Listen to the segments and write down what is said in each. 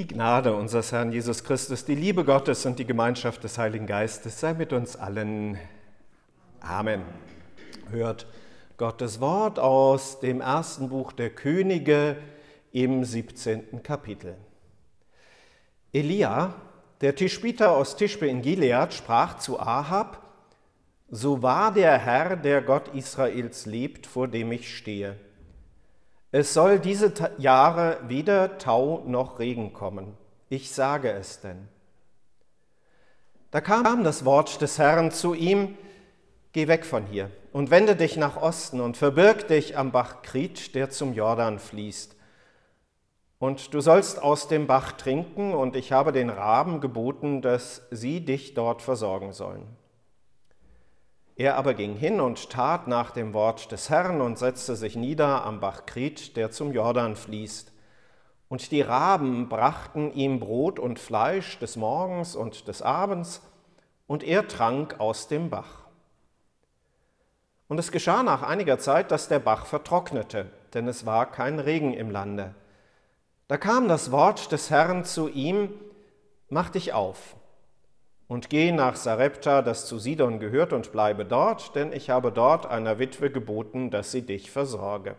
Die Gnade unseres Herrn Jesus Christus, die Liebe Gottes und die Gemeinschaft des Heiligen Geistes sei mit uns allen. Amen. Hört Gottes Wort aus dem ersten Buch der Könige im 17. Kapitel. Elia, der Tischbiter aus Tischbe in Gilead, sprach zu Ahab, so wahr der Herr, der Gott Israels lebt, vor dem ich stehe es soll diese Jahre weder Tau noch Regen kommen. Ich sage es denn. Da kam das Wort des Herrn zu ihm, Geh weg von hier und wende dich nach Osten und verbirg dich am Bach Krit, der zum Jordan fließt. Und du sollst aus dem Bach trinken, und ich habe den Raben geboten, dass sie dich dort versorgen sollen. Er aber ging hin und tat nach dem Wort des Herrn und setzte sich nieder am Bach Krit, der zum Jordan fließt. Und die Raben brachten ihm Brot und Fleisch des Morgens und des Abends, und er trank aus dem Bach. Und es geschah nach einiger Zeit, dass der Bach vertrocknete, denn es war kein Regen im Lande. Da kam das Wort des Herrn zu ihm, Mach dich auf und geh nach Sarepta, das zu Sidon gehört, und bleibe dort, denn ich habe dort einer Witwe geboten, dass sie dich versorge.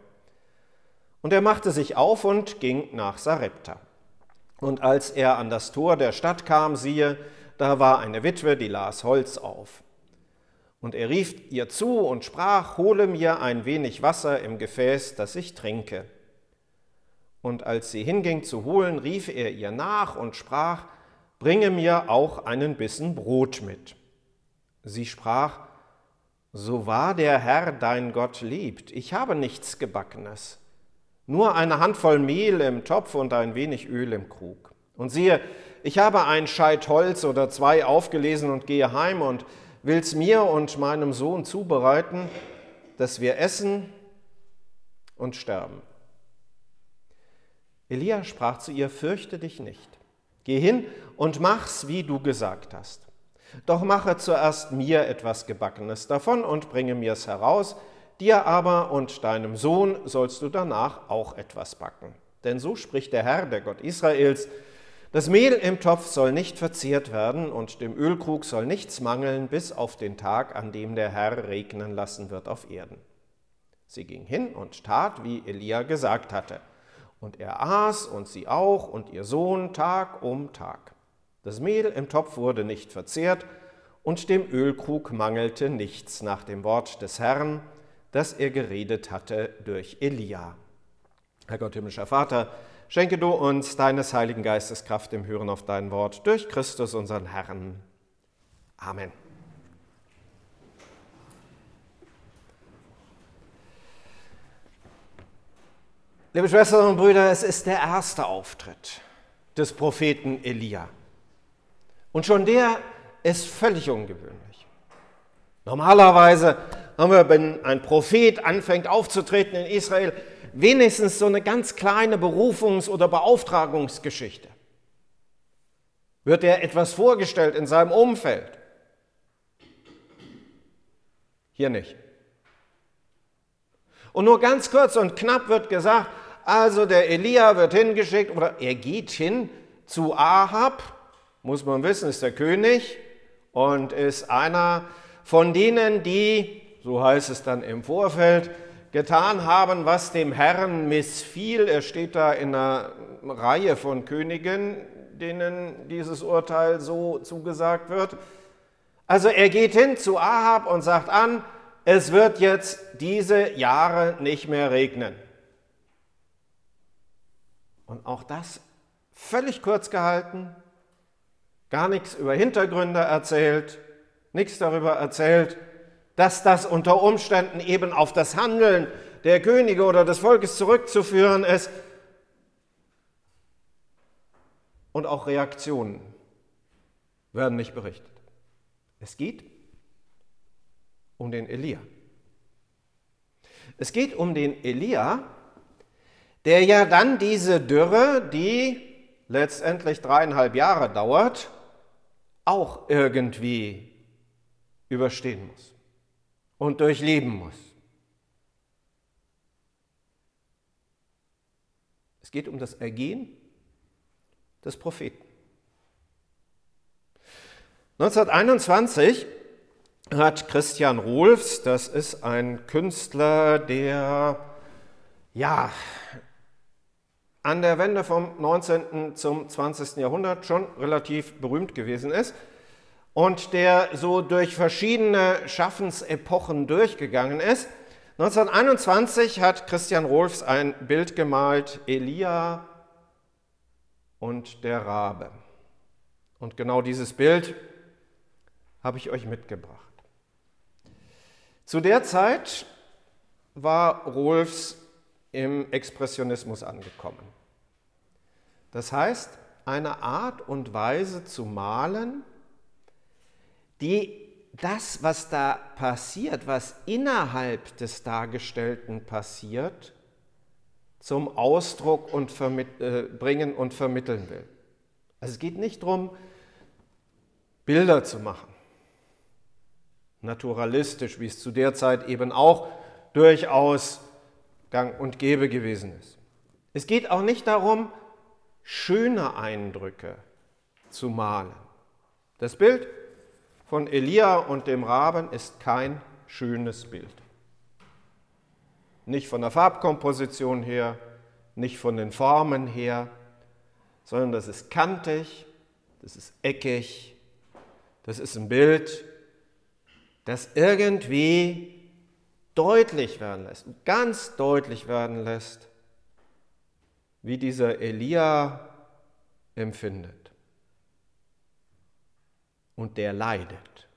Und er machte sich auf und ging nach Sarepta. Und als er an das Tor der Stadt kam, siehe, da war eine Witwe, die las Holz auf. Und er rief ihr zu und sprach, hole mir ein wenig Wasser im Gefäß, das ich trinke. Und als sie hinging zu holen, rief er ihr nach und sprach, bringe mir auch einen Bissen Brot mit. Sie sprach, so wahr der Herr dein Gott liebt, ich habe nichts Gebackenes, nur eine Handvoll Mehl im Topf und ein wenig Öl im Krug. Und siehe, ich habe ein Scheit Holz oder zwei aufgelesen und gehe heim und will's mir und meinem Sohn zubereiten, dass wir essen und sterben. Elia sprach zu ihr, fürchte dich nicht. Geh hin und mach's, wie du gesagt hast. Doch mache zuerst mir etwas Gebackenes davon und bringe mir's heraus, dir aber und deinem Sohn sollst du danach auch etwas backen. Denn so spricht der Herr, der Gott Israels, das Mehl im Topf soll nicht verzehrt werden und dem Ölkrug soll nichts mangeln bis auf den Tag, an dem der Herr regnen lassen wird auf Erden. Sie ging hin und tat, wie Elia gesagt hatte. Und er aß und sie auch und ihr Sohn Tag um Tag. Das Mehl im Topf wurde nicht verzehrt und dem Ölkrug mangelte nichts nach dem Wort des Herrn, das er geredet hatte durch Elia. Herr Gott, himmlischer Vater, schenke du uns deines Heiligen Geistes Kraft im Hören auf dein Wort durch Christus unseren Herrn. Amen. Liebe Schwestern und Brüder, es ist der erste Auftritt des Propheten Elia. Und schon der ist völlig ungewöhnlich. Normalerweise haben wir, wenn ein Prophet anfängt aufzutreten in Israel, wenigstens so eine ganz kleine Berufungs- oder Beauftragungsgeschichte. Wird er etwas vorgestellt in seinem Umfeld? Hier nicht. Und nur ganz kurz und knapp wird gesagt, also der Elia wird hingeschickt oder er geht hin zu Ahab, muss man wissen, ist der König und ist einer von denen, die, so heißt es dann im Vorfeld, getan haben, was dem Herrn missfiel. Er steht da in einer Reihe von Königen, denen dieses Urteil so zugesagt wird. Also er geht hin zu Ahab und sagt an, es wird jetzt diese Jahre nicht mehr regnen. Und auch das völlig kurz gehalten, gar nichts über Hintergründe erzählt, nichts darüber erzählt, dass das unter Umständen eben auf das Handeln der Könige oder des Volkes zurückzuführen ist. Und auch Reaktionen werden nicht berichtet. Es geht um den Elia. Es geht um den Elia, der ja dann diese Dürre, die letztendlich dreieinhalb Jahre dauert, auch irgendwie überstehen muss und durchleben muss. Es geht um das Ergehen des Propheten. 1921 hat Christian Rohlfs, das ist ein Künstler, der ja an der Wende vom 19. zum 20. Jahrhundert schon relativ berühmt gewesen ist und der so durch verschiedene Schaffensepochen durchgegangen ist. 1921 hat Christian Rohlfs ein Bild gemalt, Elia und der Rabe. Und genau dieses Bild habe ich euch mitgebracht. Zu der Zeit war Rohlfs im Expressionismus angekommen. Das heißt, eine Art und Weise zu malen, die das, was da passiert, was innerhalb des Dargestellten passiert, zum Ausdruck und äh, bringen und vermitteln will. Also es geht nicht darum, Bilder zu machen, naturalistisch, wie es zu der Zeit eben auch durchaus gang und gäbe gewesen ist. Es geht auch nicht darum, schöne Eindrücke zu malen. Das Bild von Elia und dem Raben ist kein schönes Bild. Nicht von der Farbkomposition her, nicht von den Formen her, sondern das ist kantig, das ist eckig, das ist ein Bild, das irgendwie deutlich werden lässt, ganz deutlich werden lässt, wie dieser Elia empfindet und der leidet.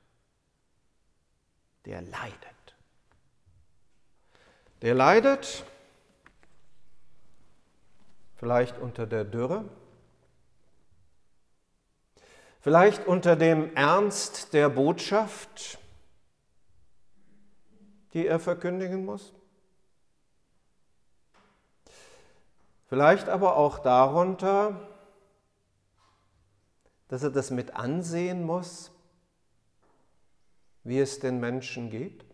Der leidet. Der leidet vielleicht unter der Dürre, vielleicht unter dem Ernst der Botschaft, die er verkündigen muss. Vielleicht aber auch darunter, dass er das mit ansehen muss, wie es den Menschen geht?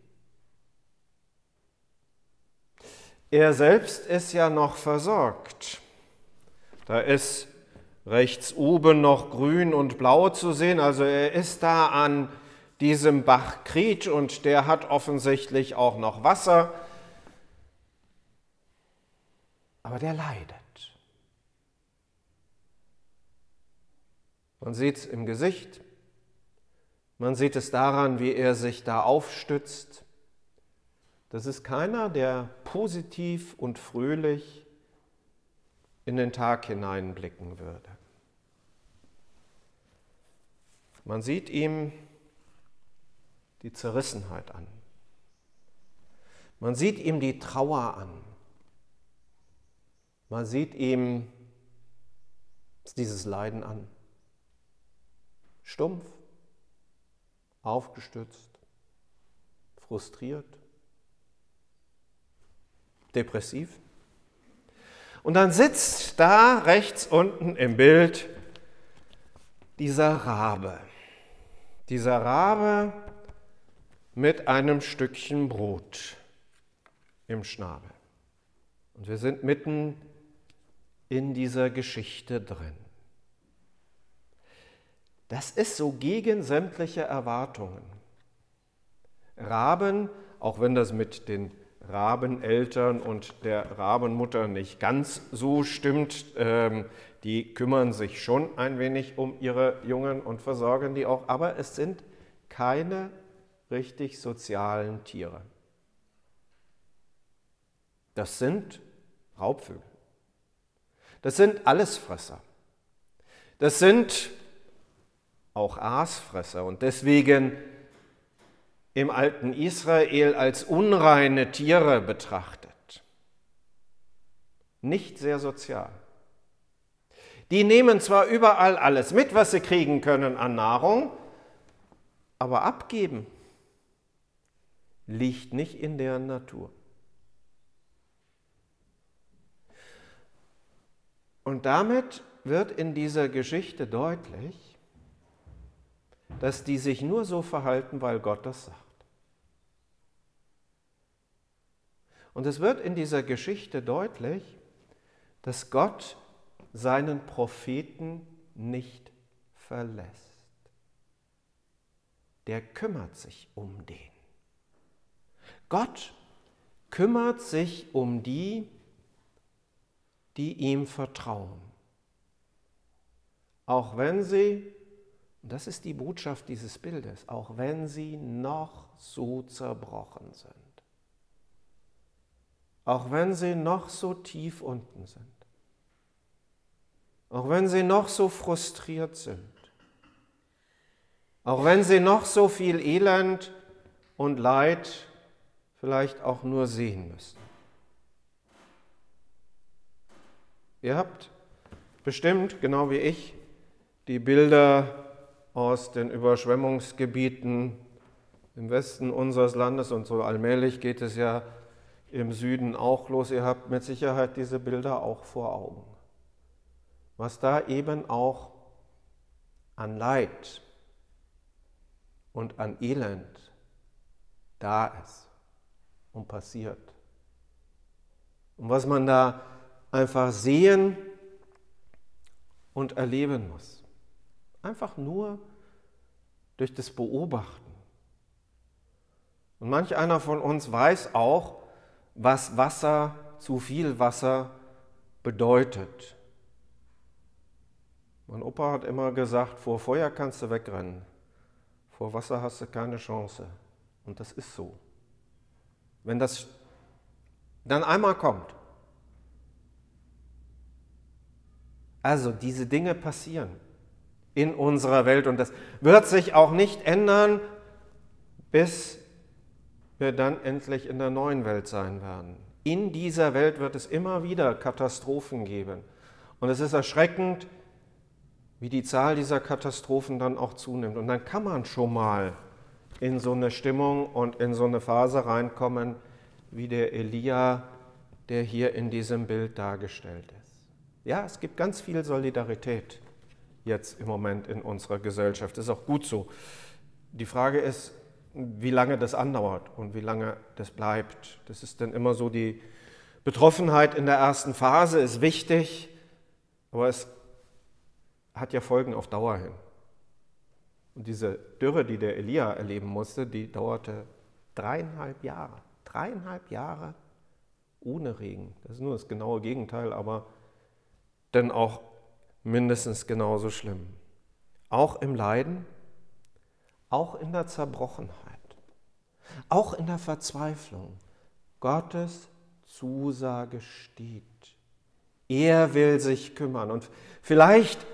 Er selbst ist ja noch versorgt. Da ist rechts oben noch grün und blau zu sehen, also er ist da an diesem Bach Kriet und der hat offensichtlich auch noch Wasser, aber der leidet. Man sieht es im Gesicht, man sieht es daran, wie er sich da aufstützt. Das ist keiner, der positiv und fröhlich in den Tag hineinblicken würde. Man sieht ihm die Zerrissenheit an. Man sieht ihm die Trauer an. Man sieht ihm dieses Leiden an stumpf, aufgestützt, frustriert, depressiv. Und dann sitzt da rechts unten im Bild dieser Rabe. Dieser Rabe mit einem Stückchen Brot im Schnabel. Und wir sind mitten in dieser Geschichte drin. Das ist so gegen sämtliche Erwartungen. Raben, auch wenn das mit den Rabeneltern und der Rabenmutter nicht ganz so stimmt, ähm, die kümmern sich schon ein wenig um ihre Jungen und versorgen die auch, aber es sind keine richtig sozialen Tiere. Das sind Raubvögel. Das sind Allesfresser. Das sind auch Aasfresser und deswegen im alten Israel als unreine Tiere betrachtet. Nicht sehr sozial. Die nehmen zwar überall alles mit, was sie kriegen können an Nahrung, aber abgeben liegt nicht in deren Natur. Und damit wird in dieser Geschichte deutlich, dass die sich nur so verhalten, weil Gott das sagt. Und es wird in dieser Geschichte deutlich, dass Gott seinen Propheten nicht verlässt. Der kümmert sich um den. Gott kümmert sich um die, die ihm vertrauen. Auch wenn sie, und das ist die Botschaft dieses Bildes, auch wenn sie noch so zerbrochen sind. Auch wenn sie noch so tief unten sind. Auch wenn sie noch so frustriert sind. Auch wenn sie noch so viel Elend und Leid vielleicht auch nur sehen müssen. Ihr habt bestimmt, genau wie ich, die Bilder aus den Überschwemmungsgebieten im Westen unseres Landes und so allmählich geht es ja im Süden auch los. Ihr habt mit Sicherheit diese Bilder auch vor Augen. Was da eben auch an Leid und an Elend da ist und passiert. Und was man da einfach sehen und erleben muss. Einfach nur durch das Beobachten. Und manch einer von uns weiß auch, was Wasser, zu viel Wasser bedeutet. Mein Opa hat immer gesagt, vor Feuer kannst du wegrennen, vor Wasser hast du keine Chance. Und das ist so. Wenn das dann einmal kommt. Also diese Dinge passieren in unserer Welt und das wird sich auch nicht ändern, bis wir dann endlich in der neuen Welt sein werden. In dieser Welt wird es immer wieder Katastrophen geben. Und es ist erschreckend, wie die Zahl dieser Katastrophen dann auch zunimmt. Und dann kann man schon mal in so eine Stimmung und in so eine Phase reinkommen, wie der Elia, der hier in diesem Bild dargestellt ist. Ja, es gibt ganz viel Solidarität jetzt im Moment in unserer Gesellschaft. Das ist auch gut so. Die Frage ist, wie lange das andauert und wie lange das bleibt. Das ist dann immer so die Betroffenheit in der ersten Phase ist wichtig, aber es hat ja Folgen auf Dauer hin. Und diese Dürre, die der Elia erleben musste, die dauerte dreieinhalb Jahre. Dreieinhalb Jahre ohne Regen. Das ist nur das genaue Gegenteil, aber dann auch mindestens genauso schlimm. Auch im Leiden, auch in der Zerbrochenheit, auch in der Verzweiflung. Gottes Zusage steht. Er will sich kümmern. Und vielleicht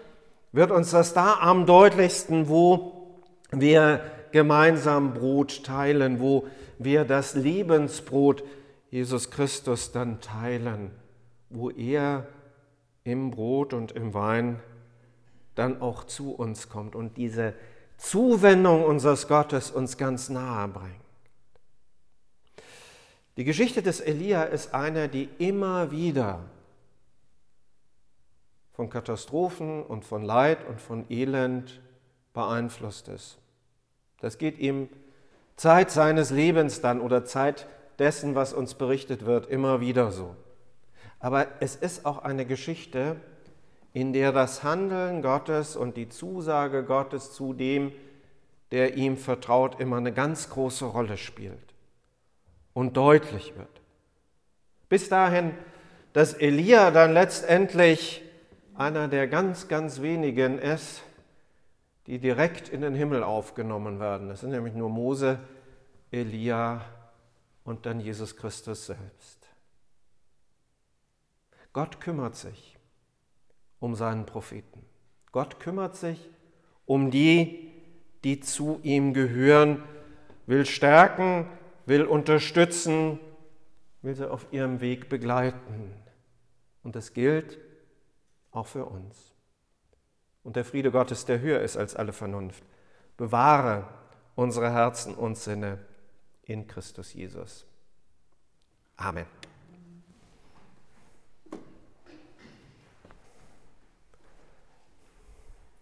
wird uns das da am deutlichsten, wo wir gemeinsam Brot teilen, wo wir das Lebensbrot Jesus Christus dann teilen, wo er im Brot und im Wein dann auch zu uns kommt und diese Zuwendung unseres Gottes uns ganz nahe bringt. Die Geschichte des Elia ist eine, die immer wieder von Katastrophen und von Leid und von Elend beeinflusst ist. Das geht ihm Zeit seines Lebens dann oder Zeit dessen, was uns berichtet wird, immer wieder so. Aber es ist auch eine Geschichte, in der das Handeln Gottes und die Zusage Gottes zu dem, der ihm vertraut, immer eine ganz große Rolle spielt und deutlich wird. Bis dahin, dass Elia dann letztendlich einer der ganz, ganz wenigen ist, die direkt in den Himmel aufgenommen werden. Das sind nämlich nur Mose, Elia und dann Jesus Christus selbst. Gott kümmert sich um seinen Propheten. Gott kümmert sich um die, die zu ihm gehören, will stärken, will unterstützen, will sie auf ihrem Weg begleiten. Und das gilt auch für uns. Und der Friede Gottes, der höher ist als alle Vernunft, bewahre unsere Herzen und Sinne in Christus Jesus. Amen.